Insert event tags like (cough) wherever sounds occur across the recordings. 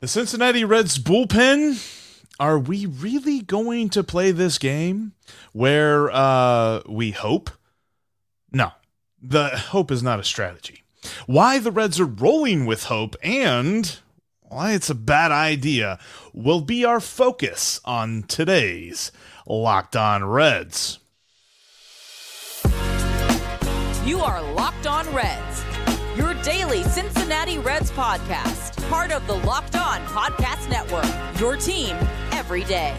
The Cincinnati Reds bullpen. Are we really going to play this game where uh, we hope? No, the hope is not a strategy. Why the Reds are rolling with hope and why it's a bad idea will be our focus on today's Locked On Reds. You are Locked On Reds, your daily Cincinnati Reds podcast part of the Locked On Podcast Network. Your team every day.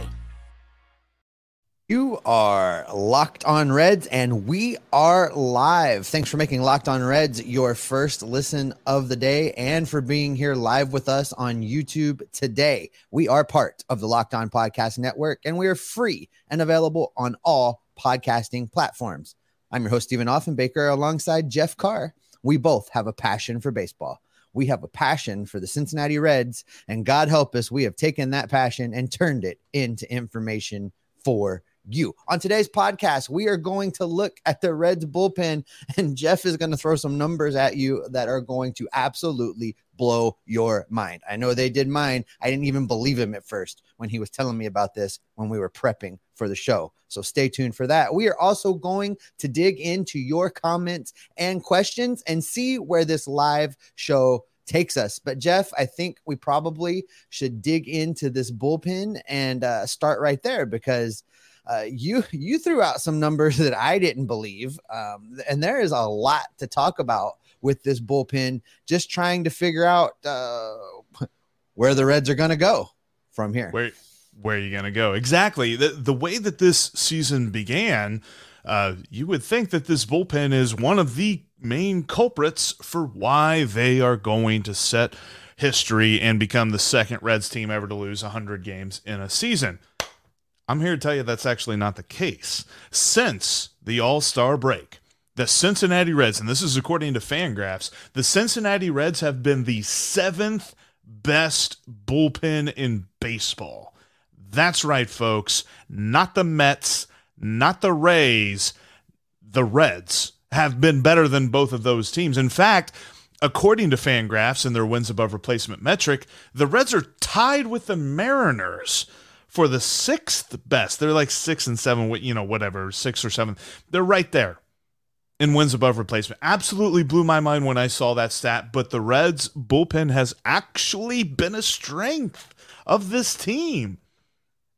You are Locked On Reds, and we are live. Thanks for making Locked On Reds your first listen of the day and for being here live with us on YouTube today. We are part of the Locked On Podcast Network, and we are free and available on all podcasting platforms. I'm your host, Stephen Offenbaker, alongside Jeff Carr. We both have a passion for baseball. We have a passion for the Cincinnati Reds, and God help us, we have taken that passion and turned it into information for you. On today's podcast, we are going to look at the Reds bullpen, and Jeff is going to throw some numbers at you that are going to absolutely blow your mind. I know they did mine. I didn't even believe him at first when he was telling me about this when we were prepping for the show. So stay tuned for that. We are also going to dig into your comments and questions and see where this live show takes us. But Jeff, I think we probably should dig into this bullpen and uh, start right there because uh, you you threw out some numbers (laughs) that I didn't believe, um, and there is a lot to talk about with this bullpen, just trying to figure out uh, (laughs) where the Reds are going to go from here. Where where are you going to go? Exactly. The the way that this season began, uh, you would think that this bullpen is one of the main culprits for why they are going to set history and become the second Reds team ever to lose 100 games in a season. I'm here to tell you that's actually not the case. Since the All Star break, the Cincinnati Reds, and this is according to Fangraphs, the Cincinnati Reds have been the seventh best bullpen in baseball. That's right, folks. Not the Mets, not the Rays, the Reds have been better than both of those teams. In fact, according to Fangraphs and their wins above replacement metric, the Reds are tied with the Mariners for the sixth best. They're like six and seven, you know, whatever, six or seven. They're right there in wins above replacement. Absolutely blew my mind when I saw that stat, but the Reds bullpen has actually been a strength of this team.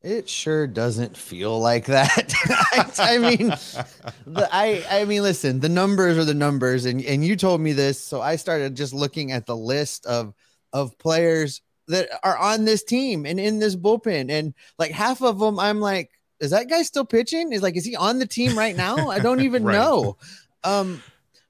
It sure doesn't feel like that. (laughs) I, I, mean, the, I I mean, listen, the numbers are the numbers, and and you told me this, so I started just looking at the list of of players that are on this team and in this bullpen, and like half of them, I'm like, is that guy still pitching? Is like, is he on the team right now? I don't (laughs) even right. know. Um,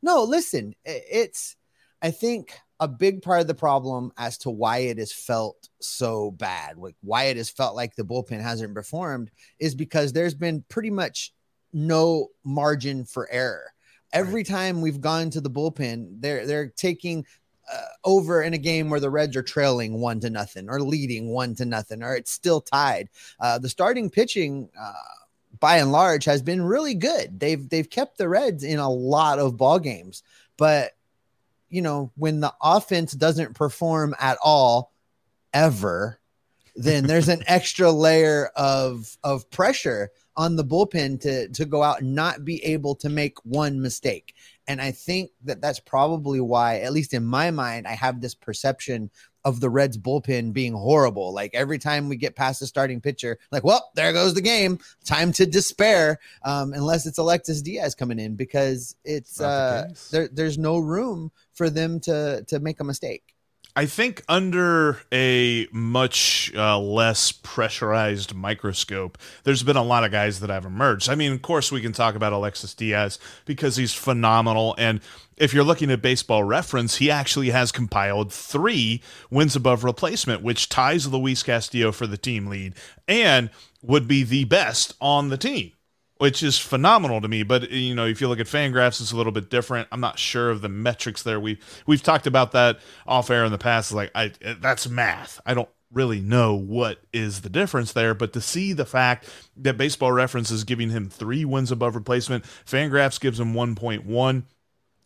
no, listen, it's I think a big part of the problem as to why it has felt so bad, like why it has felt like the bullpen hasn't performed, is because there's been pretty much no margin for error. Every right. time we've gone to the bullpen, they're they're taking uh, over in a game where the Reds are trailing one to nothing or leading one to nothing, or it's still tied. Uh, the starting pitching. Uh, by and large has been really good. They've they've kept the Reds in a lot of ball games, but you know when the offense doesn't perform at all ever, then there's an (laughs) extra layer of of pressure on the bullpen to to go out and not be able to make one mistake. And I think that that's probably why, at least in my mind, I have this perception of the Reds bullpen being horrible. Like every time we get past the starting pitcher, like, well, there goes the game. Time to despair. Um, unless it's Alexis Diaz coming in because it's uh, the there, there's no room for them to to make a mistake. I think under a much uh, less pressurized microscope, there's been a lot of guys that have emerged. I mean, of course, we can talk about Alexis Diaz because he's phenomenal. And if you're looking at baseball reference, he actually has compiled three wins above replacement, which ties Luis Castillo for the team lead and would be the best on the team which is phenomenal to me. But you know, if you look at Fangraphs, it's a little bit different. I'm not sure of the metrics there. We we've talked about that off air in the past. Like, I that's math. I don't really know what is the difference there, but to see the fact that Baseball Reference is giving him three wins above replacement, Fangraphs gives him 1.1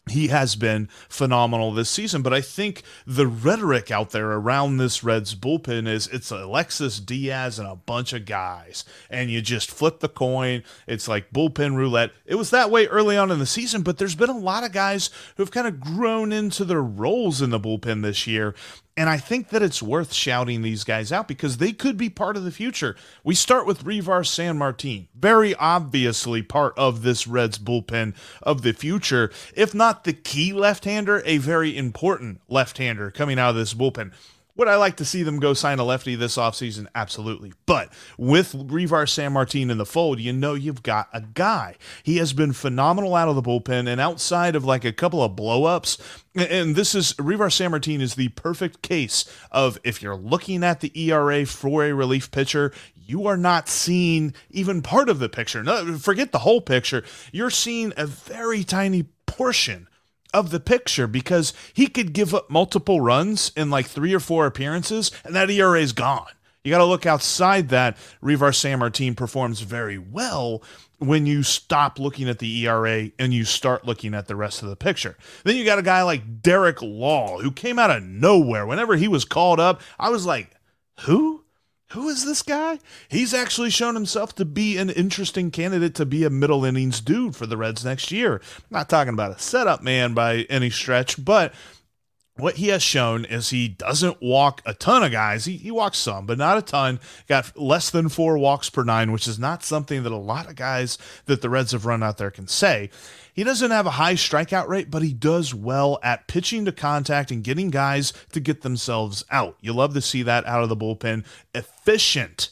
he has been phenomenal this season. But I think the rhetoric out there around this Reds bullpen is it's Alexis Diaz and a bunch of guys, and you just flip the coin. It's like bullpen roulette. It was that way early on in the season, but there's been a lot of guys who've kind of grown into their roles in the bullpen this year. And I think that it's worth shouting these guys out because they could be part of the future. We start with Reiver Sanmartin, very obviously part of this Reds bullpen of the future. If not the key left hander, a very important left hander coming out of this bullpen. Would I like to see them go sign a lefty this offseason? Absolutely. But with Reiver Sanmartin in the fold, you know you've got a guy. He has been phenomenal out of the bullpen and outside of like a couple of blowups. And this is Reiver Sanmartin is the perfect case of if you're looking at the ERA for a relief pitcher, you are not seeing even part of the picture. No, forget the whole picture. You're seeing a very tiny portion of the picture because he could give up multiple runs in like three or four appearances and that ERA is gone. You got to look outside that. Reiver Sanmartin performs very well when you stop looking at the ERA and you start looking at the rest of the picture. Then you got a guy like Derek Law who came out of nowhere. Whenever he was called up, I was like, who? Who is this guy? He's actually shown himself to be an interesting candidate to be a middle innings dude for the Reds next year. I'm not talking about a setup man by any stretch, but what he has shown is he doesn't walk a ton of guys. He, he walks some, but not a ton. Got less than four walks per nine, which is not something that a lot of guys that the Reds have run out there can say. He doesn't have a high strikeout rate, but he does well at pitching to contact and getting guys to get themselves out. You love to see that out of the bullpen. Efficient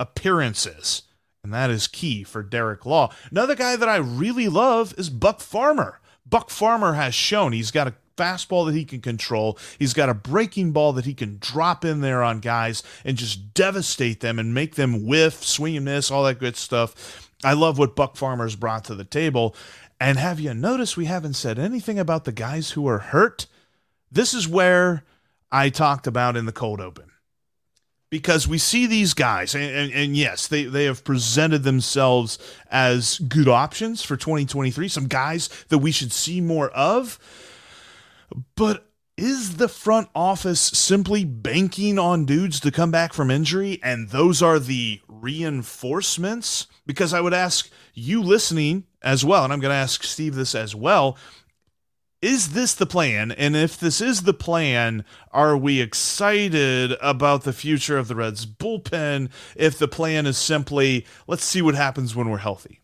appearances. And that is key for Derek Law. Another guy that I really love is Buck Farmer. Buck Farmer has shown he's got a fastball that he can control. He's got a breaking ball that he can drop in there on guys and just devastate them and make them whiff, swing and miss, all that good stuff. I love what Buck Farmer's brought to the table. And have you noticed we haven't said anything about the guys who are hurt? This is where I talked about in the cold open. Because we see these guys, and, and, and, yes, they, they have presented themselves as good options for 2023, some guys that we should see more of. But is the front office simply banking on dudes to come back from injury and those are the reinforcements? Because I would ask you listening as well, and I'm going to ask Steve this as well. Is this the plan? And if this is the plan, are we excited about the future of the Reds bullpen? If the plan is simply, let's see what happens when we're healthy.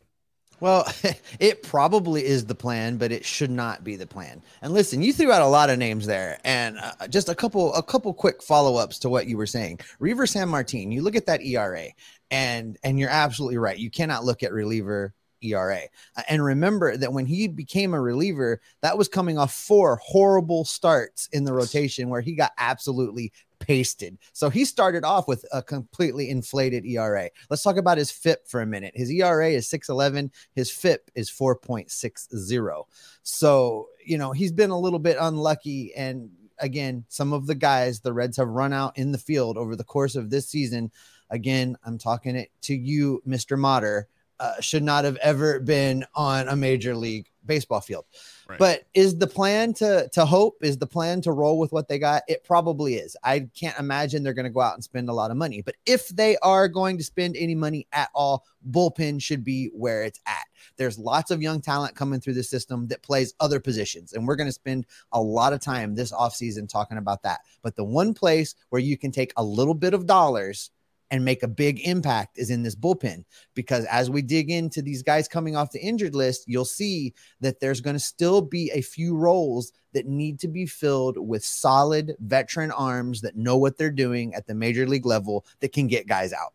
Well, (laughs) it probably is the plan, but it should not be the plan. And listen, you threw out a lot of names there, and uh, just a couple, a couple quick follow ups to what you were saying. Reiver Sanmartin, you look at that ERA, and and you're absolutely right. You cannot look at reliever ERA. And remember that when he became a reliever, that was coming off four horrible starts in the rotation where he got absolutely pasted. So he started off with a completely inflated ERA. Let's talk about his FIP for a minute. His ERA is 611, his FIP is 4.60. So, you know, he's been a little bit unlucky and again, some of the guys the Reds have run out in the field over the course of this season. Again, I'm talking it to you, Mr. Motter uh, should not have ever been on a major league baseball field. Right. But is the plan to to hope? Is the plan to roll with what they got? It probably is. I can't imagine they're going to go out and spend a lot of money. But if they are going to spend any money at all, bullpen should be where it's at. There's lots of young talent coming through the system that plays other positions, and we're going to spend a lot of time this offseason talking about that. But the one place where you can take a little bit of dollars and make a big impact is in this bullpen. Because as we dig into these guys coming off the injured list, you'll see that there's going to still be a few roles that need to be filled with solid veteran arms that know what they're doing at the major league level that can get guys out.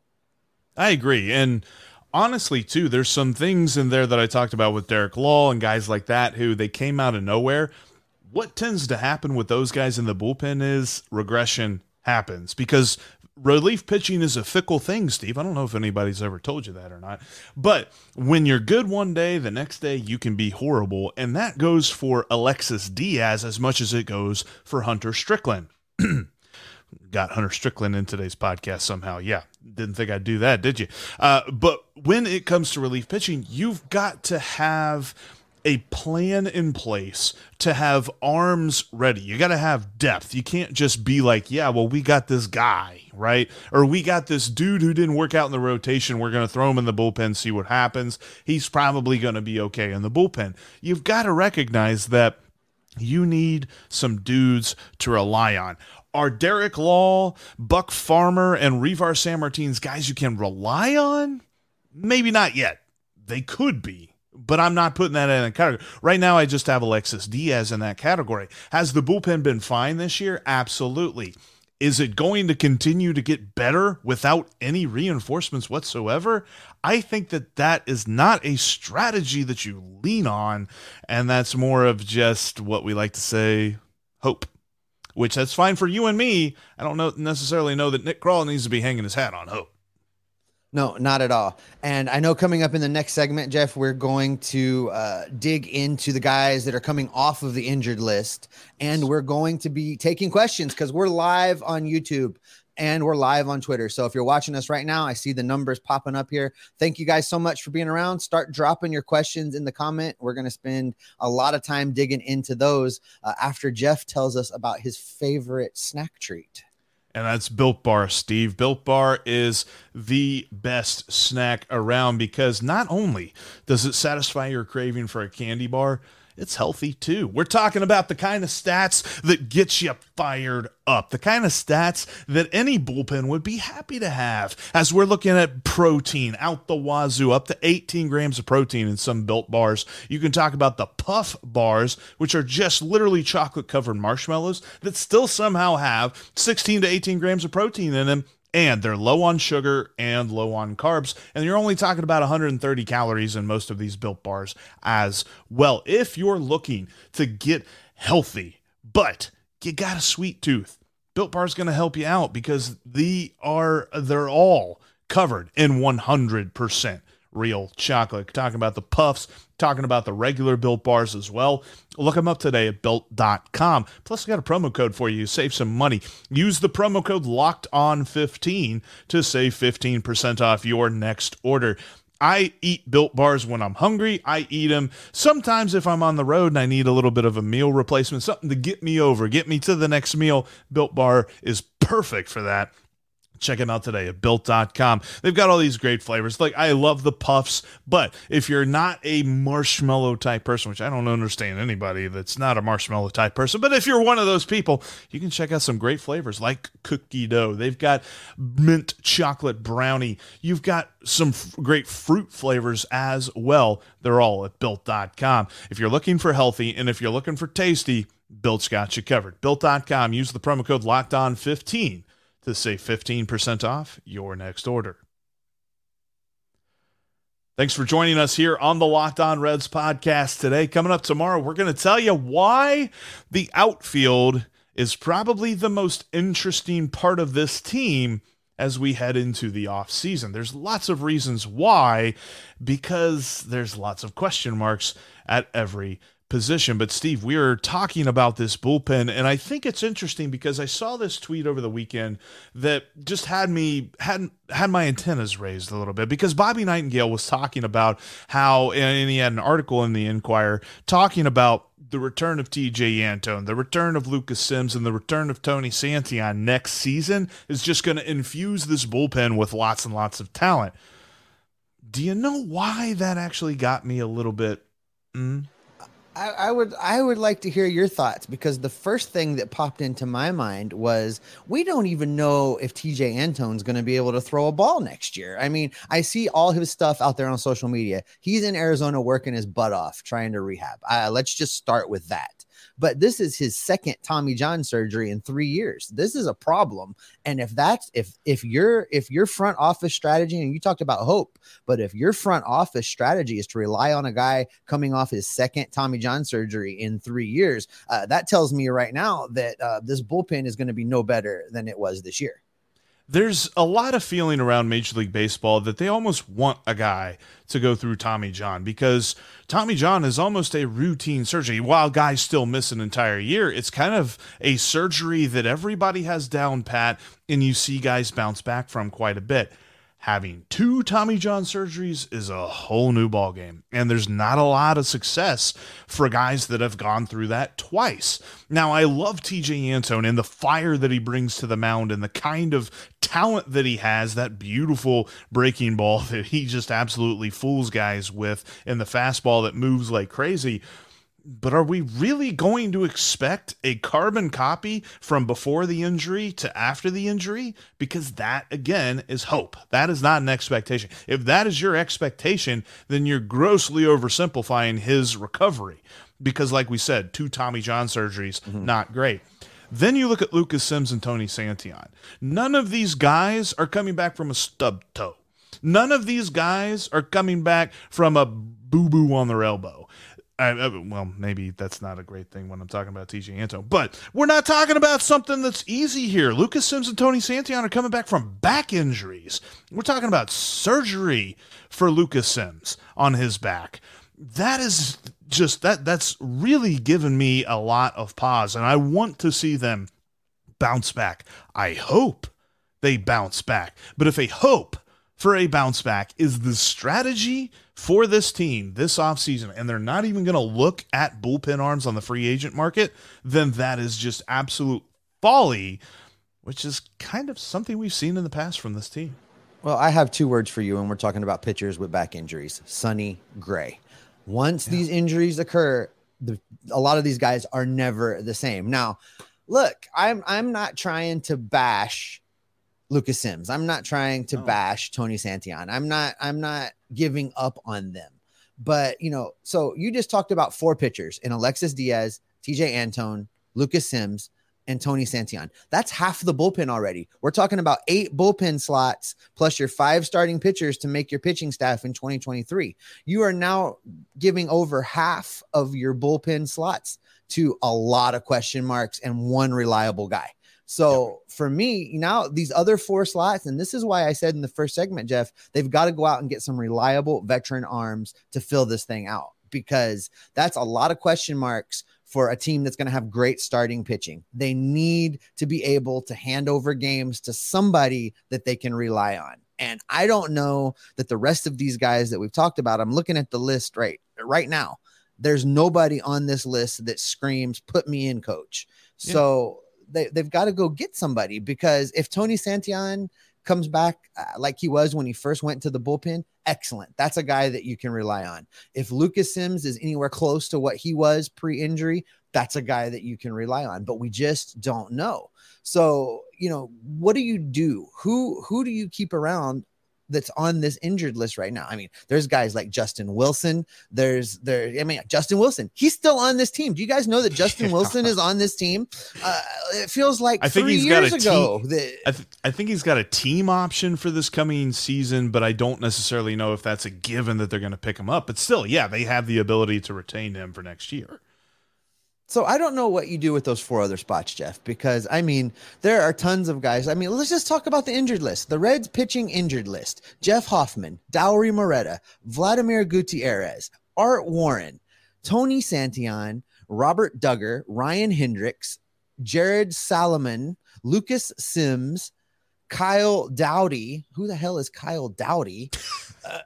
I agree. And honestly, too, there's some things in there that I talked about with Derek Law and guys like that who they came out of nowhere. What tends to happen with those guys in the bullpen is regression happens because relief pitching is a fickle thing, Steve. I don't know if anybody's ever told you that or not. But when you're good one day, the next day you can be horrible. And that goes for Alexis Diaz as much as it goes for Hunter Strickland. (clears throat) Got Hunter Strickland in today's podcast somehow. Yeah, didn't think I'd do that, did you? Uh, but when it comes to relief pitching, you've got to have a plan in place to have arms ready. You got to have depth. You can't just be like, yeah, well, we got this guy, right? Or we got this dude who didn't work out in the rotation. We're going to throw him in the bullpen, see what happens. He's probably going to be okay in the bullpen. You've got to recognize that you need some dudes to rely on. Are Derek Law, Buck Farmer, and Reiver San Sanmartins guys you can rely on? Maybe not yet. They could be but I'm not putting that in a category. Right now, I just have Alexis Diaz in that category. Has the bullpen been fine this year? Absolutely. Is it going to continue to get better without any reinforcements whatsoever? I think that that is not a strategy that you lean on, and that's more of just what we like to say hope, which that's fine for you and me. I don't know necessarily know that Nick Krall needs to be hanging his hat on hope. No, not at all. And I know coming up in the next segment, Jeff, we're going to uh, dig into the guys that are coming off of the injured list. And we're going to be taking questions because we're live on YouTube and we're live on Twitter. So if you're watching us right now, I see the numbers popping up here. Thank you guys so much for being around. Start dropping your questions in the comment. We're going to spend a lot of time digging into those uh, after Jeff tells us about his favorite snack treat and that's Built Bar, Steve. Built Bar is the best snack around because not only does it satisfy your craving for a candy bar, it's healthy too. We're talking about the kind of stats that get you fired up, the kind of stats that any bullpen would be happy to have. As we're looking at protein out the wazoo, up to 18 grams of protein in some built bars. You can talk about the puff bars, which are just literally chocolate covered marshmallows that still somehow have 16 to 18 grams of protein in them and they're low on sugar and low on carbs. And you're only talking about 130 calories in most of these built bars as well. If you're looking to get healthy, but you got a sweet tooth, Built Bar is going to help you out because they are they're all covered in 100% real chocolate. Talking about the puffs, talking about the regular built bars as well. Look them up today at built.com. Plus, I got a promo code for you. Save some money. Use the promo code locked on 15 to save 15% off your next order. I eat built bars when I'm hungry. I eat them sometimes if I'm on the road and I need a little bit of a meal replacement, something to get me over, get me to the next meal. Built bar is perfect for that. Check them out today at built.com. They've got all these great flavors. Like, I love the puffs, but if you're not a marshmallow type person, which I don't understand anybody that's not a marshmallow type person, but if you're one of those people, you can check out some great flavors like cookie dough. They've got mint chocolate brownie. You've got some f- great fruit flavors as well. They're all at built.com. If you're looking for healthy and if you're looking for tasty, Built's got you covered. Built.com. Use the promo code locked on 15 to save 15% off your next order. Thanks for joining us here on the Locked On Reds podcast today. Coming up tomorrow, we're going to tell you why the outfield is probably the most interesting part of this team as we head into the off season. There's lots of reasons why because there's lots of question marks at every position. But Steve, we are talking about this bullpen, and I think it's interesting because I saw this tweet over the weekend that just had me had had my antennas raised a little bit because Bobby Nightengale was talking about how, and he had an article in the Enquirer talking about the return of Tejay Antone, the return of Lucas Sims, and the return of Tony Santillan next season is just going to infuse this bullpen with lots and lots of talent. Do you know why that actually got me a little bit? Mm? I, I, would I would like to hear your thoughts because the first thing that popped into my mind was we don't even know if Tejay Antone's going to be able to throw a ball next year. I mean, I see all his stuff out there on social media. He's in Arizona working his butt off trying to rehab. Uh, let's just start with that but this is his second Tommy John surgery in three years. This is a problem. And if that's if if your if your front office strategy, and you talked about hope, but if your front office strategy is to rely on a guy coming off his second Tommy John surgery in three years, uh, that tells me right now that uh, this bullpen is going to be no better than it was this year there's a lot of feeling around Major League Baseball that they almost want a guy to go through Tommy John because Tommy John is almost a routine surgery. While guys still miss an entire year, it's kind of a surgery that everybody has down pat and you see guys bounce back from quite a bit having two Tommy John surgeries is a whole new ballgame. And there's not a lot of success for guys that have gone through that twice. Now, I love Tejay Antone and the fire that he brings to the mound and the kind of talent that he has, that beautiful breaking ball (laughs) that he just absolutely fools guys with, and the fastball that moves like crazy. But are we really going to expect a carbon copy from before the injury to after the injury? Because that, again, is hope. That is not an expectation. If that is your expectation, then you're grossly oversimplifying his recovery. Because, like we said, two Tommy John surgeries, mm-hmm. not great. Then you look at Lucas Sims and Tony Santillan. None of these guys are coming back from a stub toe. None of these guys are coming back from a boo boo on their elbow. I, I, well, maybe that's not a great thing when I'm talking about Tejay Anto, but we're not talking about something that's easy here. Lucas Sims and Tony Santillan are coming back from back injuries. We're talking about surgery for Lucas Sims on his back. That is just that that's really given me a lot of pause, and I want to see them bounce back. I hope they bounce back, but if a hope for a bounce back is the strategy for this team this offseason, and they're not even going to look at bullpen arms on the free agent market, then that is just absolute folly, which is kind of something we've seen in the past from this team. Well, I have two words for you, and we're talking about pitchers with back injuries Sonny Gray. Once yeah. these injuries occur, the, a lot of these guys are never the same. Now, look, I'm I'm not trying to bash Lucas Sims. I'm not trying to oh. bash Tony Santillan. I'm not I'm not giving up on them. But, you know, so you just talked about four pitchers in Alexis Diaz, Tejay Antone, Lucas Sims, and Tony Santillan. That's half the bullpen already. We're talking about eight bullpen slots plus your five starting pitchers to make your pitching staff in 2023. You are now giving over half of your bullpen slots to a lot of question marks and one reliable guy. So for me, now these other four slots, and this is why I said in the first segment, Jeff, they've got to go out and get some reliable veteran arms to fill this thing out because that's a lot of question marks for a team that's going to have great starting pitching. They need to be able to hand over games to somebody that they can rely on. And I don't know that the rest of these guys that we've talked about, I'm looking at the list right right now. There's nobody on this list that screams, put me in, coach. Yeah. So they, they've got to go get somebody because if Tony Santillan comes back uh, like he was when he first went to the bullpen, excellent. That's a guy that you can rely on. If Lucas Sims is anywhere close to what he was pre injury, that's a guy that you can rely on, but we just don't know. So, you know, what do you do? Who who do you keep around that's on this injured list right now. I mean, there's guys like Justin Wilson. There's there. I mean, Justin Wilson. He's still on this team. Do you guys know that (laughs) Justin yeah. Wilson is on this team? Uh, it feels like I think he's got a ago. Team, that, I, th- I think he's got a team option for this coming season, but I don't necessarily know if that's a given that they're going to pick him up. But still, yeah, they have the ability to retain him for next year. So I don't know what you do with those four other spots, Jeff, because I mean, there are tons of guys. I mean, let's just talk about the injured list. The Reds pitching injured list. Jeff Hoffman, Dauri Moreta, Vladimir Gutierrez, Art Warren, Tony Santillan, Robert Dugger, Ryan Hendrix, Jared Solomon, Lucas Sims, Kyle Dowdy. Who the hell is Kyle Dowdy? (laughs) Uh,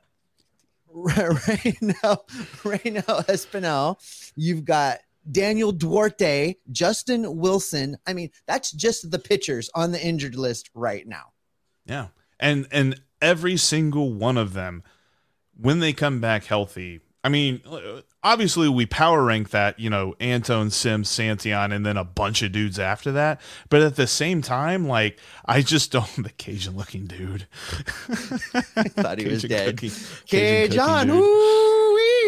(laughs) right now, right now, Espinal. You've got Daniel Duarte, Justin Wilson. I mean, that's just the pitchers on the injured list right now. Yeah. And and every single one of them when they come back healthy I mean, obviously we power rank that, you know, Antone, Sims, Santillan, and then a bunch of dudes after that. But at the same time, like, I just don't. (laughs) The Cajun looking dude. (laughs) I thought he (laughs) was dead. cookie- Cajun, cookie dude.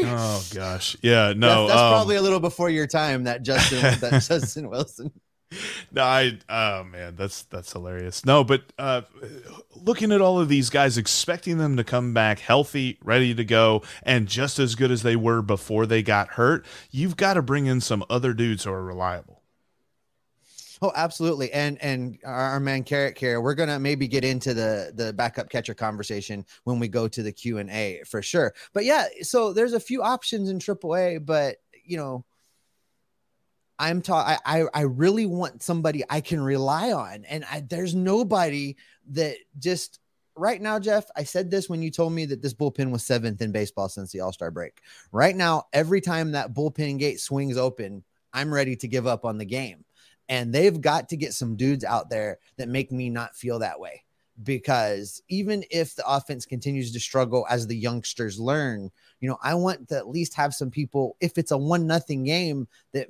Oh gosh, yeah, no, that's, that's um, probably a little before your time. That Justin, (laughs) that Justin Wilson. No, I oh man, that's that's hilarious. No, but uh looking at all of these guys, expecting them to come back healthy, ready to go, and just as good as they were before they got hurt, you've got to bring in some other dudes who are reliable. Oh, absolutely. And and our, man Carrick here, we're gonna maybe get into the the backup catcher conversation when we go to the Q and A for sure. But yeah, so there's a few options in AAA, but you know, I'm ta- I, I I really want somebody I can rely on, and I, there's nobody that just right now, Jeff. I said this when you told me that this bullpen was seventh in baseball since the All Star break. Right now, every time that bullpen gate swings open, I'm ready to give up on the game. And they've got to get some dudes out there that make me not feel that way. Because even if the offense continues to struggle as the youngsters learn, you know, I want to at least have some people, if it's a one nothing game, that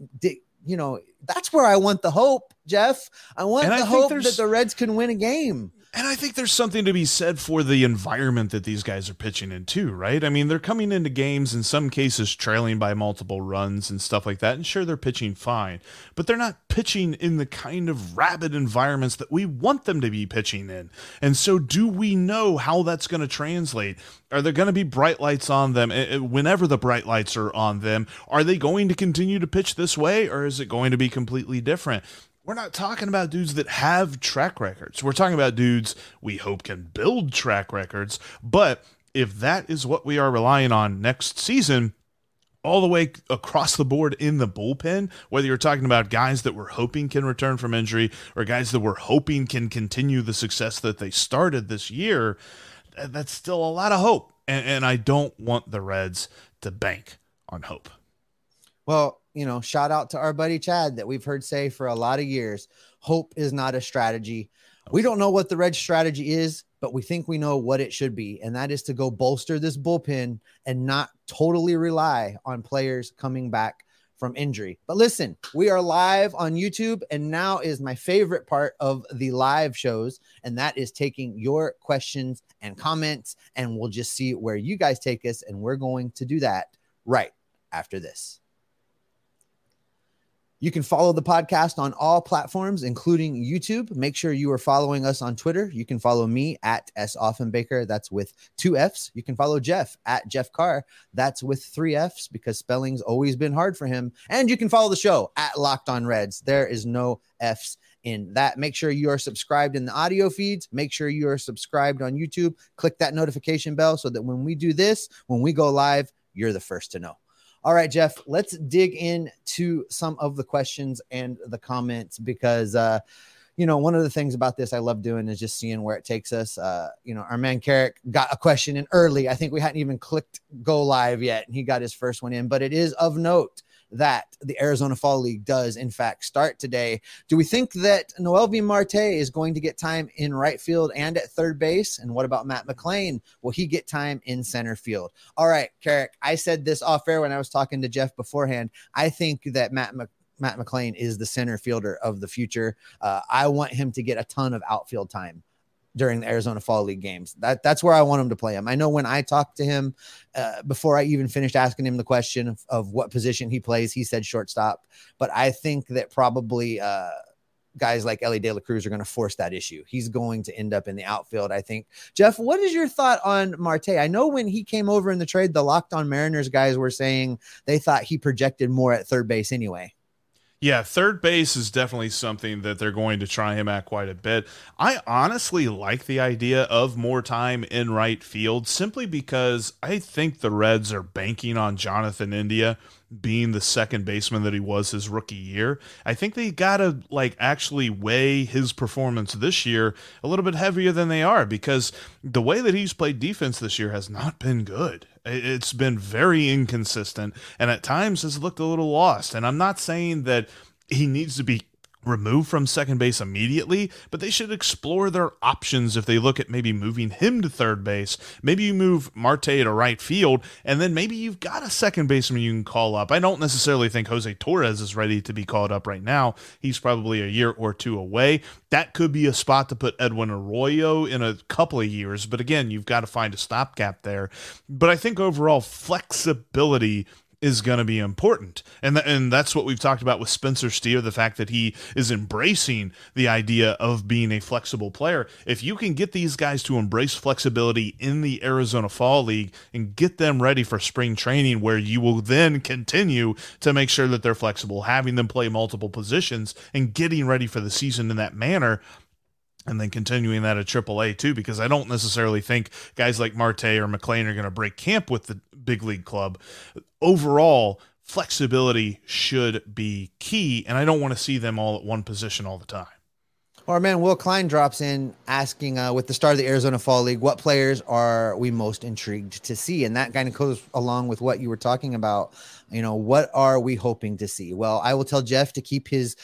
you know, that's where I want the hope, Jeff. I want And the think hope that the Reds can win a game. And I think there's something to be said for the environment that these guys are pitching in too, right? I mean, they're coming into games in some cases trailing by multiple runs and stuff like that. And sure, they're pitching fine, but they're not pitching in the kind of rabid environments that we want them to be pitching in. And so, do we know how that's going to translate? Are there going to be bright lights on them Eh, eh, whenever the bright lights are on them? Are they going to continue to pitch this way or is it going to be completely different? We're not talking about dudes that have track records. We're talking about dudes we hope can build track records. But if that is what we are relying on next season, all the way across the board in the bullpen, whether you're talking about guys that we're hoping can return from injury or guys that we're hoping can continue the success that they started this year, that's still a lot of hope. And, and I don't want the Reds to bank on hope. Well, you know, shout out to our buddy Chad that we've heard say for a lot of years hope is not a strategy. We don't know what the red strategy is, but we think we know what it should be. And that is to go bolster this bullpen and not totally rely on players coming back from injury. But listen, we are live on YouTube, and now is my favorite part of the live shows, and that is taking your questions and comments. And we'll just see where you guys take us. And we're going to do that right after this. You can follow the podcast on all platforms, including YouTube. Make sure you are following us on Twitter. You can follow me at S. Offenbaker. That's with two F's. You can follow Jeff at Jeff Carr. That's with three F's because spelling's always been hard for him. And you can follow the show at Locked On Reds. There is no F's in that. Make sure you are subscribed in the audio feeds. Make sure you are subscribed on YouTube. Click that notification bell so that when we do this, when we go live, you're the first to know. All right, Jeff, let's dig into some of the questions and the comments because, uh, you know, one of the things about this I love doing is just seeing where it takes us. Uh, you know, our man Carrick got a question in early. I think we hadn't even clicked go live yet, and he got his first one in. But it is of note that the Arizona Fall League does, in fact, start today. Do we think that Noelvi Marte is going to get time in right field and at third base? And what about Matt McLain? Will he get time in center field? All right, Carrick, I said this off air when I was talking to Jeff beforehand. I think that Matt Mc- Matt McLain is the center fielder of the future. Uh, I want him to get a ton of outfield time during the Arizona Fall League games. That that's where I want him to play him. I know when I talked to him uh, before I even finished asking him the question of, of what position he plays, he said shortstop. But I think that probably uh, guys like Elly De La Cruz are going to force that issue. He's going to end up in the outfield, I think. Jeff, what is your thought on Marte? I know when he came over in the trade, the Locked On Mariners guys were saying they thought he projected more at third base anyway. Yeah, third base is definitely something that they're going to try him at quite a bit. I honestly like the idea of more time in right field simply because I think the Reds are banking on Jonathan India being the second baseman that he was his rookie year. I think they got to like actually weigh his performance this year a little bit heavier than they are because the way that he's played defense this year has not been good. It's been very inconsistent and at times has looked a little lost. And I'm not saying that he needs to be removed from second base immediately, but they should explore their options if they look at maybe moving him to third base. Maybe you move Marte to right field, and then maybe you've got a second baseman you can call up. I don't necessarily think Jose Torres is ready to be called up right now. He's probably a year or two away. That could be a spot to put Edwin Arroyo in a couple of years, but again, you've got to find a stopgap there. But I think overall flexibility is going to be important. And th- and that's what we've talked about with Spencer Steer, the fact that he is embracing the idea of being a flexible player. If you can get these guys to embrace flexibility in the Arizona Fall League and get them ready for spring training where you will then continue to make sure that they're flexible, having them play multiple positions and getting ready for the season in that manner, and then continuing that at AAA too, because I don't necessarily think guys like Marte or McLain are going to break camp with the big league club. Overall, flexibility should be key, and I don't want to see them all at one position all the time. Our man Will Klein drops in asking, uh, with the start of the Arizona Fall League, what players are we most intrigued to see? And that kind of goes along with what you were talking about. You know, what are we hoping to see? Well, I will tell Jeff to keep his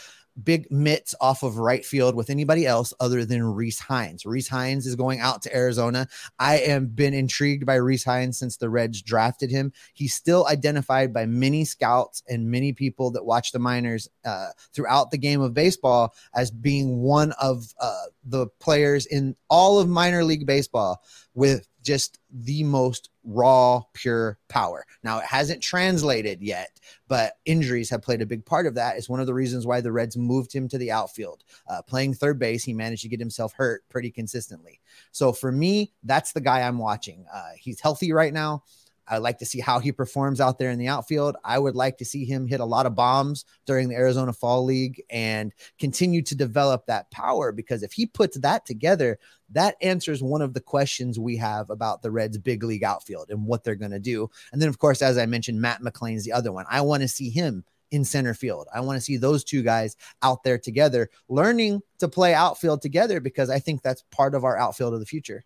big mitts off of right field with anybody else other than Rece Hinds. Rece Hinds is going out to Arizona. I am been intrigued by Rece Hinds since the Reds drafted him. He's still identified by many scouts and many people that watch the minors uh, throughout the game of baseball as being one of uh, the players in all of minor league baseball with just the most raw, pure power. Now, it hasn't translated yet, but injuries have played a big part of that. It's one of the reasons why the Reds moved him to the outfield. Uh, playing third base, he managed to get himself hurt pretty consistently. So for me, that's the guy I'm watching. Uh, he's healthy right now. I'd like to see how he performs out there in the outfield. I would like to see him hit a lot of bombs during the Arizona Fall League and continue to develop that power because if he puts that together, that answers one of the questions we have about the Reds' big league outfield and what they're going to do. And then, of course, as I mentioned, Matt McLain's the other one. I want to see him in center field. I want to see those two guys out there together, learning to play outfield together because I think that's part of our outfield of the future.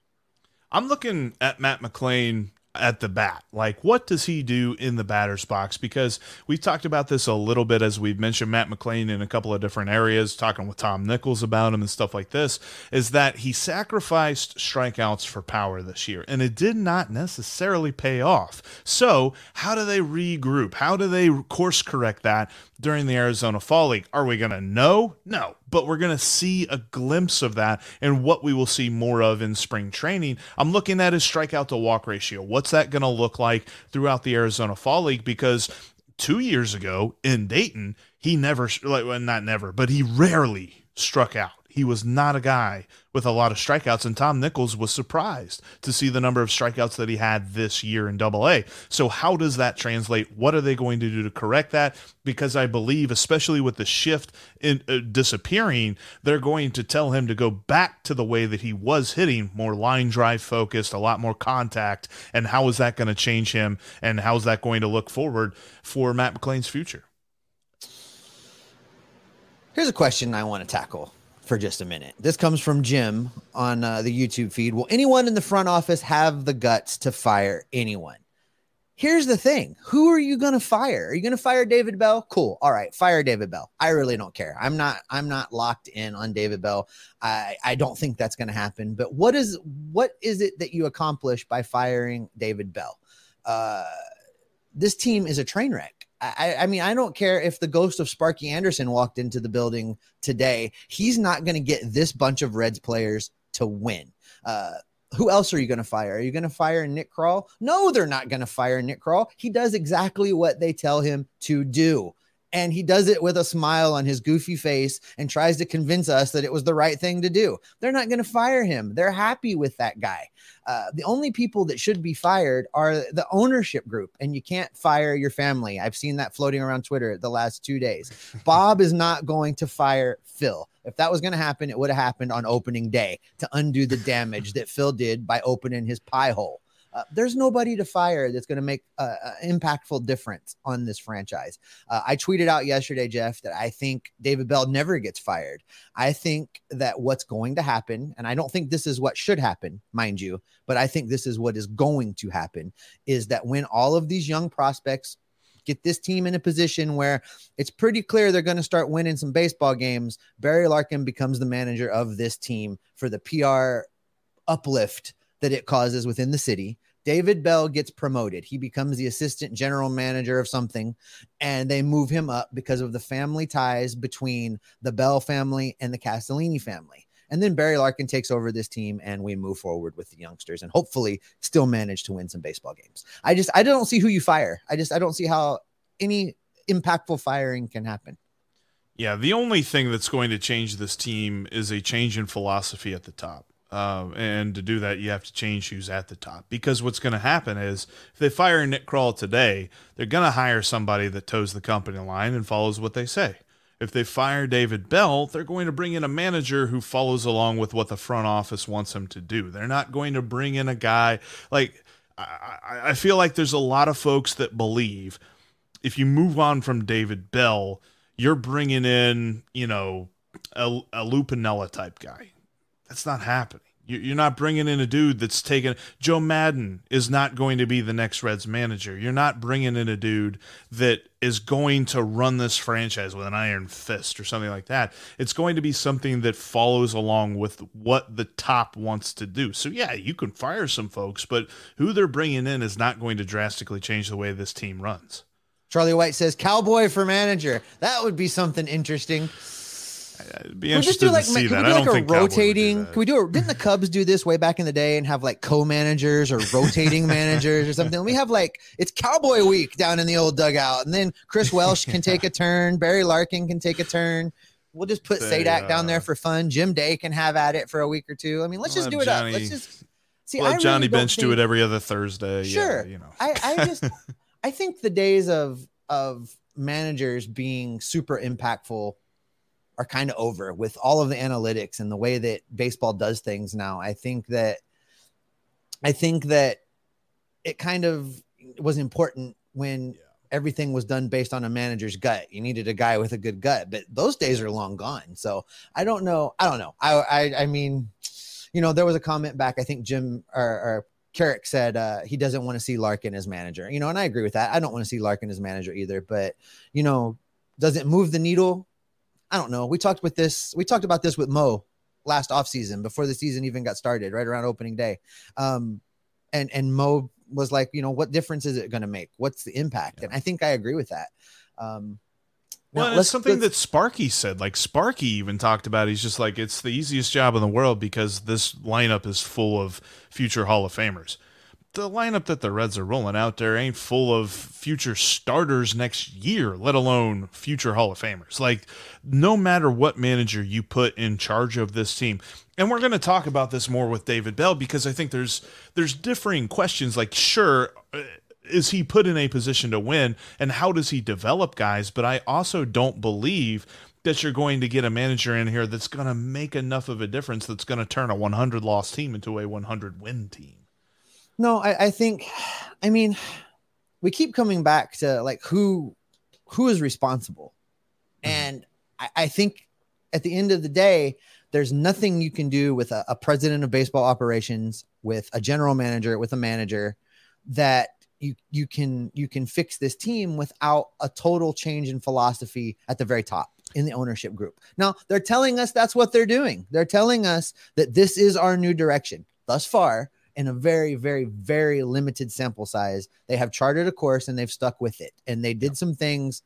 I'm looking at Matt McLain at the bat. Like, what does he do in the batter's box? Because we've talked about this a little bit as we've mentioned Matt McLain in a couple of different areas, talking with Tom Nichols about him and stuff like this, is that he sacrificed strikeouts for power this year, and it did not necessarily pay off. So, how do they regroup? How do they course correct that during the Arizona Fall League? Are we going to know? No, but we're going to see a glimpse of that and what we will see more of in spring training. I'm looking at his strikeout to walk ratio. What's that going to look like throughout the Arizona Fall League? Because two years ago in Dayton, he never, like, well, not never, but he rarely struck out. He was not a guy with a lot of strikeouts, and Tom Nichols was surprised to see the number of strikeouts that he had this year in Double A. So, how does that translate? What are they going to do to correct that? Because I believe, especially with the shift in uh, disappearing, they're going to tell him to go back to the way that he was hitting, more line drive focused, a lot more contact. And how is that going to change him? And how is that going to look forward for Matt McLain's future? Here's a question I want to tackle for just a minute. This comes from Jim on uh, the YouTube feed. Will anyone in the front office have the guts to fire anyone? Here's the thing who are you going to fire? Are you going to fire David Bell? Cool. All right, fire David Bell. I really don't care. I'm not I'm not locked in on David Bell. I I don't think that's going to happen. But what is what is it that you accomplish by firing David Bell? Uh this team is a train wreck. I, I, mean, I don't care if the ghost of Sparky Anderson walked into the building today. He's not going to get this bunch of Reds players to win. Uh, who else are you going to fire? Are you going to fire Nick Krall? No, they're not going to fire Nick Krall. He does exactly what they tell him to do and he does it with a smile on his goofy face and tries to convince us that it was the right thing to do. They're not going to fire him. They're happy with that guy. Uh, the only people that should be fired are the ownership group, and you can't fire your family. I've seen that floating around Twitter the last two days. (laughs) Bob is not going to fire Phil. If that was going to happen, it would have happened on opening day to undo the damage that Phil did by opening his pie hole. Uh, there's nobody to fire that's going to make an impactful difference on this franchise. Uh, I tweeted out yesterday, Jeff, that I think David Bell never gets fired. I think that what's going to happen, and I don't think this is what should happen, mind you, but I think this is what is going to happen, is that when all of these young prospects get this team in a position where it's pretty clear they're going to start winning some baseball games, Barry Larkin becomes the manager of this team for the PR uplift that it causes within the city. David Bell gets promoted. He becomes the assistant general manager of something, and they move him up because of the family ties between the Bell family and the Castellini family. And then Barry Larkin takes over this team, and we move forward with the youngsters, and hopefully still manage to win some baseball games. I just I don't see who you fire. I just I don't see how any impactful firing can happen. Yeah, the only thing that's going to change this team is a change in philosophy at the top. Uh, and to do that, you have to change who's at the top. Because what's going to happen is if they fire Nick Krall today, they're going to hire somebody that toes the company line and follows what they say. If they fire David Bell, they're going to bring in a manager who follows along with what the front office wants him to do. They're not going to bring in a guy like I, I feel like there's a lot of folks that believe if you move on from David Bell, you're bringing in, you know, a, a Lou Piniella type guy that's not happening. You're not bringing in a dude that's taken. Joe Maddon is not going to be the next Reds manager. You're not bringing in a dude that is going to run this franchise with an iron fist or something like that. It's going to be something that follows along with what the top wants to do. So, yeah, you can fire some folks, but who they're bringing in is not going to drastically change the way this team runs. Charlie White says, Cowboy for manager. That would be something interesting. I'd be interested like, to see that. I don't like think a rotating. Can we do it? Didn't the Cubs do this way back in the day and have like co-managers or rotating managers or something? We have like it's Cowboy Week down in the old dugout, and then Chris Welsh can take a turn. Barry Larkin can take a turn. We'll just put they, Sadak uh, down there for fun. Jim Day can have at it for a week or two. I mean, let's just do it Johnny, up. Let's just see. Let Johnny Bench think, do it every other Thursday. Sure, yeah, you know. I, I just (laughs) I think the days of of managers being super impactful are kind of over with all of the analytics and the way that baseball does things now. I think that I think that it kind of was important when yeah. everything was done based on a manager's gut. You needed a guy with a good gut, but those days are long gone. So I don't know. I don't know. I I, I mean, you know, there was a comment back. I think Jim or, or Carrick said uh, he doesn't want to see Larkin as manager. You know, and I agree with that. I don't want to see Larkin as manager either. But you know, does it move the needle? I don't know. We talked with this. We talked about this with Mo last offseason before the season even got started, right around opening day. Um, and and Mo was like, you know, what difference is it going to make? What's the impact? Yeah. And I think I agree with that. Um, well, it's something that Sparky said. Like Sparky even talked about. He's just like, it's the easiest job in the world because this lineup is full of future Hall of Famers the lineup that the Reds are rolling out there ain't full of future starters next year, let alone future Hall of Famers. Like, no matter what manager you put in charge of this team, and we're going to talk about this more with David Bell because I think there's there's differing questions. Like, sure, uh, is he put in a position to win, and how does he develop guys? But I also don't believe that you're going to get a manager in here that's going to make enough of a difference that's going to turn a 100 loss team into a 100 win team. No, I, I think, I mean, we keep coming back to like who who is responsible, mm-hmm. and I, I, think at the end of the day, there's nothing you can do with a, a president of baseball operations, with a general manager, with a manager that you you can you can fix this team without a total change in philosophy at the very top in the ownership group. Now, they're telling us that's what they're doing. They're telling us that this is our new direction. Thus far, in a very, very, very limited sample size. They have charted a course and they've stuck with it. And they did some things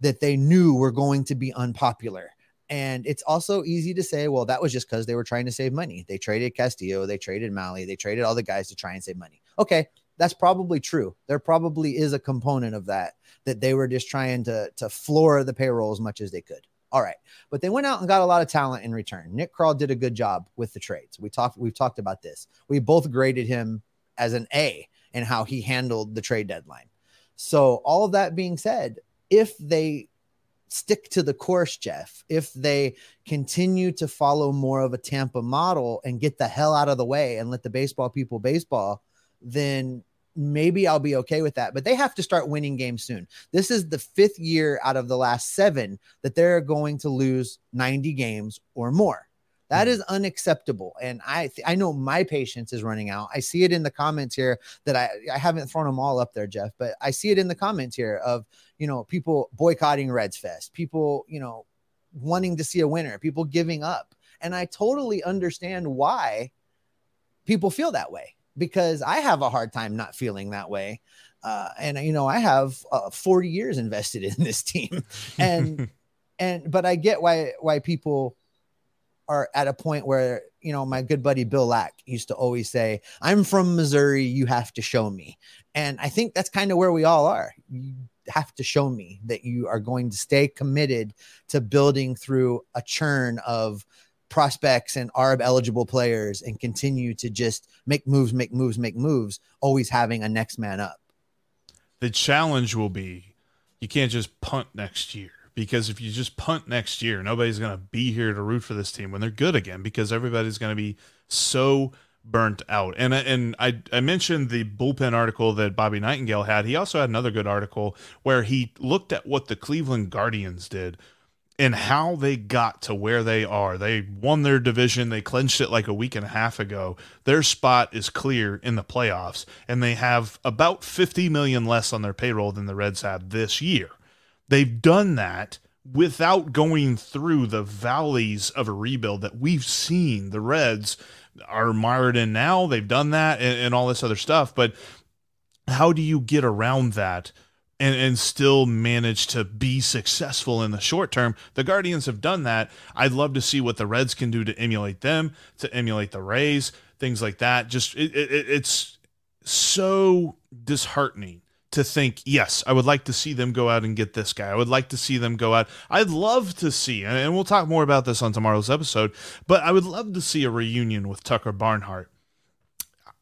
that they knew were going to be unpopular. And it's also easy to say, well, that was just because they were trying to save money. They traded Castillo, they traded Mahle, they traded all the guys to try and save money. Okay, that's probably true. There probably is a component of that that they were just trying to to floor the payroll as much as they could. All right. But they went out and got a lot of talent in return. Nick Krall did a good job with the trades. We talked, we've talked about this. We both graded him as an A in how he handled the trade deadline. So, all of that being said, if they stick to the course, Jeff, if they continue to follow more of a Tampa model and get the hell out of the way and let the baseball people baseball, then maybe I'll be okay with that. But they have to start winning games soon. This is the fifth year out of the last seven that they're going to lose 90 games or more. That hmm. is unacceptable. And I th- I know my patience is running out. I see it in the comments here that I I haven't thrown them all up there, Jeff, but I see it in the comments here of you know people boycotting Reds Fest, people you know wanting to see a winner, people giving up, and I totally understand why people feel that way because I have a hard time not feeling that way. Uh, and you know, I have uh, 40 years invested in this team, (laughs) and and but I get why why people are at a point where you know my good buddy Bill Lack used to always say, "I'm from Missouri, you have to show me," and I think that's kind of where we all are. You have to show me that you are going to stay committed to building through a churn of prospects and ARB eligible players and continue to just make moves, make moves, make moves, always having a next man up. The challenge will be you can't just punt next year because if you just punt next year, nobody's going to be here to root for this team when they're good again because everybody's going to be so burnt out. And and I I mentioned the bullpen article that Bobby Nightengale had. He also had another good article where he looked at what the Cleveland Guardians did and how they got to where they are. They won their division. They clinched it like a week and a half ago. Their spot is clear in the playoffs, and they have about 50 million less on their payroll than the Reds have this year. They've done that without going through the valleys of a rebuild that we've seen. The Reds are mired in now. They've done that and, and all this other stuff. But how do you get around that? And, and still manage to be successful in the short term. The Guardians have done that. I'd love to see what the Reds can do to emulate them, to emulate the Rays, things like that. Just it, it, it's so disheartening to think, yes, I would like to see them go out and get this guy. I would like to see them go out. I'd love to see, and we'll talk more about this on tomorrow's episode, but I would love to see a reunion with Tucker Barnhart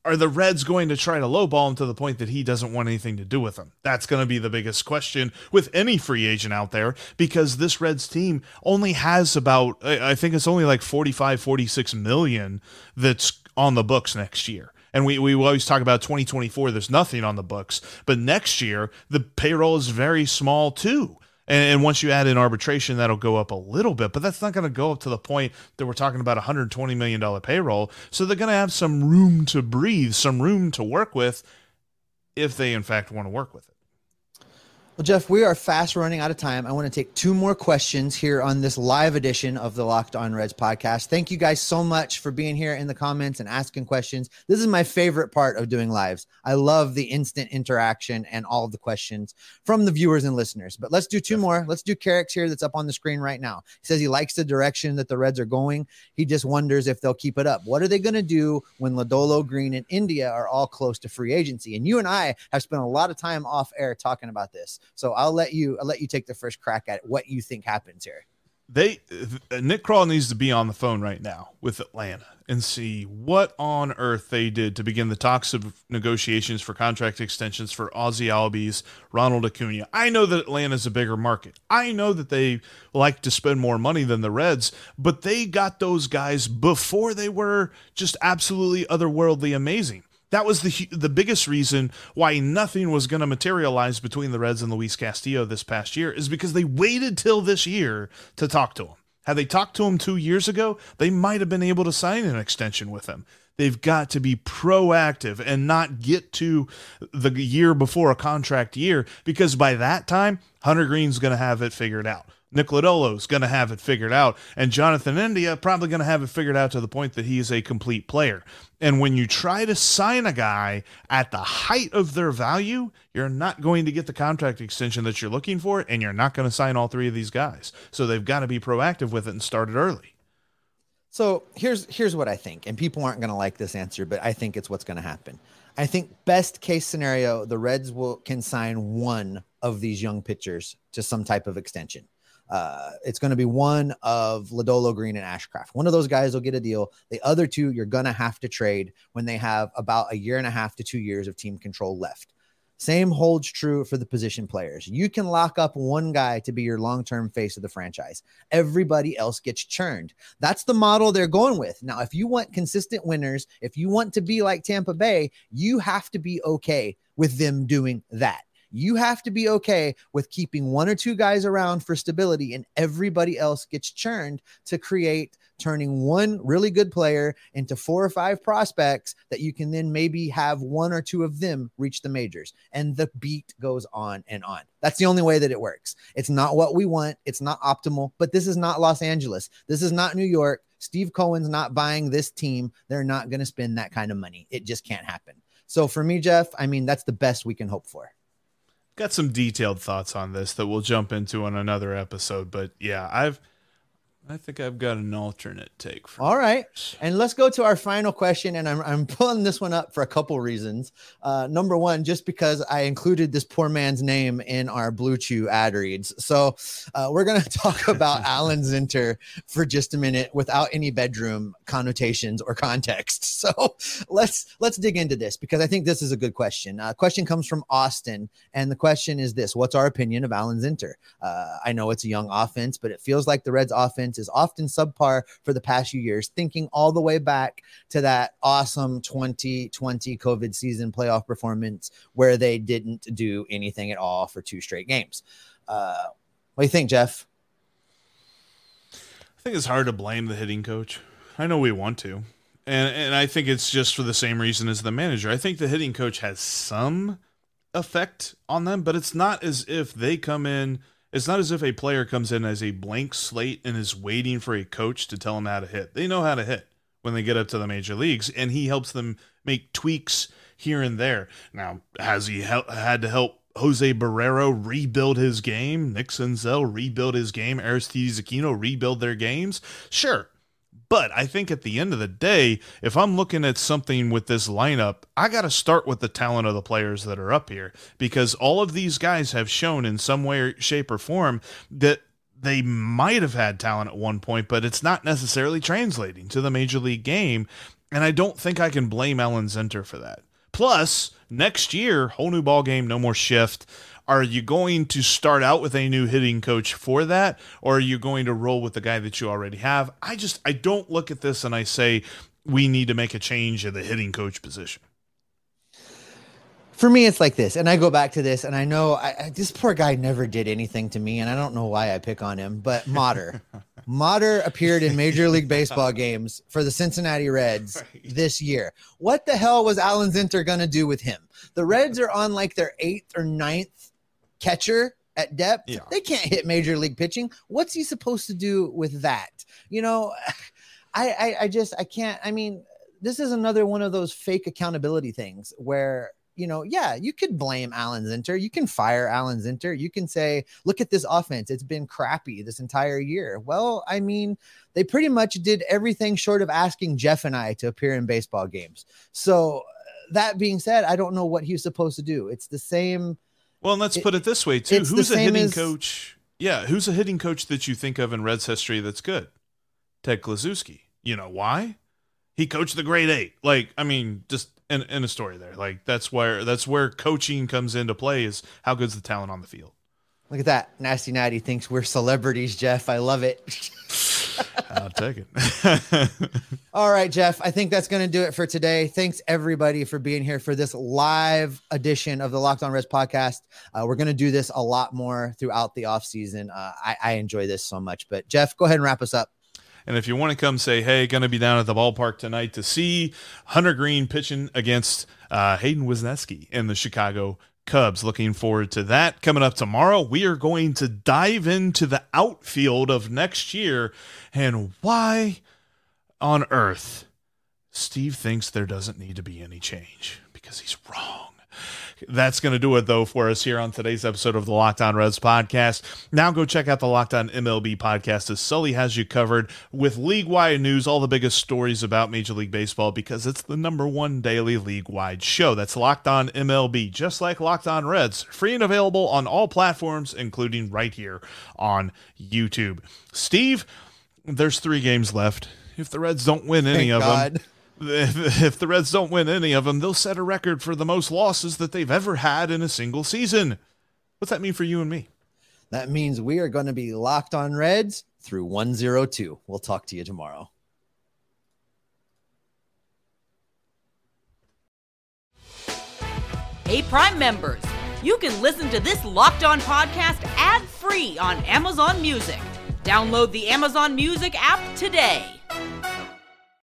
are the Reds going to try to lowball him to the point that he doesn't want anything to do with them? That's going to be the biggest question with any free agent out there because this Reds team only has about, I think it's only like 45, 46 million that's on the books next year. And we, we always talk about 2024, there's nothing on the books. But next year, the payroll is very small too. And, and once you add in arbitration, that'll go up a little bit, but that's not going to go up to the point that we're talking about $120 million payroll. So they're going to have some room to breathe, some room to work with if they, in fact, want to work with it. Well, Jeff, we are fast running out of time. I want to take two more questions here on this live edition of the Locked On Reds podcast. Thank you guys so much for being here in the comments and asking questions. This is my favorite part of doing lives. I love the instant interaction and all of the questions from the viewers and listeners. But let's do two more. Let's do Carrick's here that's up on the screen right now. He says he likes the direction that the Reds are going. He just wonders if they'll keep it up. What are they going to do when Lodolo Greene, and India are all close to free agency? And you and I have spent a lot of time off air talking about this. So I'll let you I'll let you take the first crack at what you think happens here. They Nick Krall needs to be on the phone right now with Atlanta and see what on earth they did to begin the talks of negotiations for contract extensions for Ozzy Albies, Ronald Acuna. I know that Atlanta's a bigger market. I know that they like to spend more money than the Reds, but they got those guys before they were just absolutely otherworldly amazing. That was the the biggest reason why nothing was going to materialize between the Reds and Luis Castillo this past year is because they waited till this year to talk to him. Had they talked to him two years ago, they might have been able to sign an extension with him. They've got to be proactive and not get to the year before a contract year because by that time, Hunter Greene's going to have it figured out. Nick Lodolo's going to have it figured out, and Jonathan India probably going to have it figured out to the point that he is a complete player. And when you try to sign a guy at the height of their value, you're not going to get the contract extension that you're looking for, and you're not going to sign all three of these guys. So they've got to be proactive with it and start it early. So here's here's what I think, and people aren't going to like this answer, but I think it's what's going to happen. I think best case scenario, the Reds will can sign one of these young pitchers to some type of extension. Uh, it's going to be one of Lodolo Greene and Ashcraft. One of those guys will get a deal. The other two, you're going to have to trade when they have about a year and a half to two years of team control left. Same holds true for the position players. You can lock up one guy to be your long term face of the franchise. Everybody else gets churned. That's the model they're going with. Now, if you want consistent winners, if you want to be like Tampa Bay, you have to be okay with them doing that. You have to be okay with keeping one or two guys around for stability and everybody else gets churned to create turning one really good player into four or five prospects that you can then maybe have one or two of them reach the majors. And the beat goes on and on. That's the only way that it works. It's not what we want, it's not optimal, but this is not Los Angeles. This is not New York. Steve Cohen's not buying this team. They're not going to spend that kind of money. It just can't happen. So for me, Jeff, I mean, that's the best we can hope for. Got some detailed thoughts on this that we'll jump into on another episode. But yeah, I've I think I've got an alternate take. For All right, and let's go to our final question. And I'm I'm pulling this one up for a couple reasons. Uh, number one, just because I included this poor man's name in our BlueChew ad reads. So uh, we're gonna (laughs) talk about Alan Zinter for just a minute without any bedroom connotations or context. (laughs) So let's let's dig into this because I think this is a good question. Uh, question comes from Austin, and the question is this: What's our opinion of Alan Zinter? Uh, I know it's a young offense, but it feels like the Reds' offense is often subpar for the past few years, thinking all the way back to that awesome 2020 COVID season playoff performance where they didn't do anything at all for two straight games. Uh, what do you think, Jeff? I think it's hard to blame the hitting coach. I know we want to. And and I think it's just for the same reason as the manager. I think the hitting coach has some effect on them, but it's not as if they come in it's not as if a player comes in as a blank slate and is waiting for a coach to tell them how to hit. They know how to hit when they get up to the major leagues, and he helps them make tweaks here and there. Now, has he had to help Jose Barrero rebuild his game? Nick Senzel rebuild his game? Aristides Aquino rebuild their games? Sure. But I think at the end of the day, if I'm looking at something with this lineup, I got to start with the talent of the players that are up here because all of these guys have shown in some way, shape, or form that they might have had talent at one point, but it's not necessarily translating to the major league game. And I don't think I can blame Alan Zinter for that. Plus, next year, whole new ball game, no more shift. Are you going to start out with a new hitting coach for that, or are you going to roll with the guy that you already have? I just I don't look at this and I say we need to make a change in the hitting coach position. For me, it's like this, and I go back to this, and I know I, I, this poor guy never did anything to me, and I don't know why I pick on him. But Motter, (laughs) Motter appeared in Major League Baseball games for the Cincinnati Reds right. this year. What the hell was Alan Zinter going to do with him? The Reds are on like their eighth or ninth catcher at depth. Yeah. They can't hit major league pitching. What's he supposed to do with that? You know, I, I, I just I can't. I mean, this is another one of those fake accountability things where you know, yeah, you could blame Alan Zinter. You can fire Alan Zinter. You can say, look at this offense. It's been crappy this entire year. Well, I mean, they pretty much did everything short of asking Jeff and I to appear in baseball games. So, uh, that being said, I don't know what he's supposed to do. It's the same well, and let's it, put it this way too: who's a hitting as... coach? Yeah, who's a hitting coach that you think of in Reds history that's good? Ted Kluszewski. You know why? He coached the Great Eight. Like, I mean, just in, in a story there. Like that's where that's where coaching comes into play. Is how good's the talent on the field? Look at that. Nasty Natty thinks we're celebrities, Jeff. I love it. (laughs) I'll take it. (laughs) All right, Jeff. I think that's going to do it for today. Thanks everybody for being here for this live edition of the Locked On Reds podcast. Uh, we're going to do this a lot more throughout the off season. Uh, I, I enjoy this so much. But Jeff, go ahead and wrap us up. And if you want to come say, hey, going to be down at the ballpark tonight to see Hunter Greene pitching against uh, Hayden Wesneski in the Chicago Cubs. Looking forward to that. Coming up tomorrow, we are going to dive into the outfield of next year and why on earth Steve thinks there doesn't need to be any change because he's wrong. That's going to do it, though, for us here on today's episode of the Locked On Reds podcast. Now go check out the Locked On MLB podcast as Sully has you covered with league wide news, all the biggest stories about Major League Baseball, because it's the number one daily league wide show. That's Locked On MLB, just like Locked On Reds, free and available on all platforms, including right here on YouTube. Steve, there's three games left. If the Reds don't win any Thank of God. them, if, if the Reds don't win any of them, they'll set a record for the most losses that they've ever had in a single season. What's that mean for you and me? That means we are going to be locked on Reds through 102. We'll talk to you tomorrow. Hey, Prime members You can listen to this Locked On podcast ad free on Amazon Music. Download the Amazon Music app today.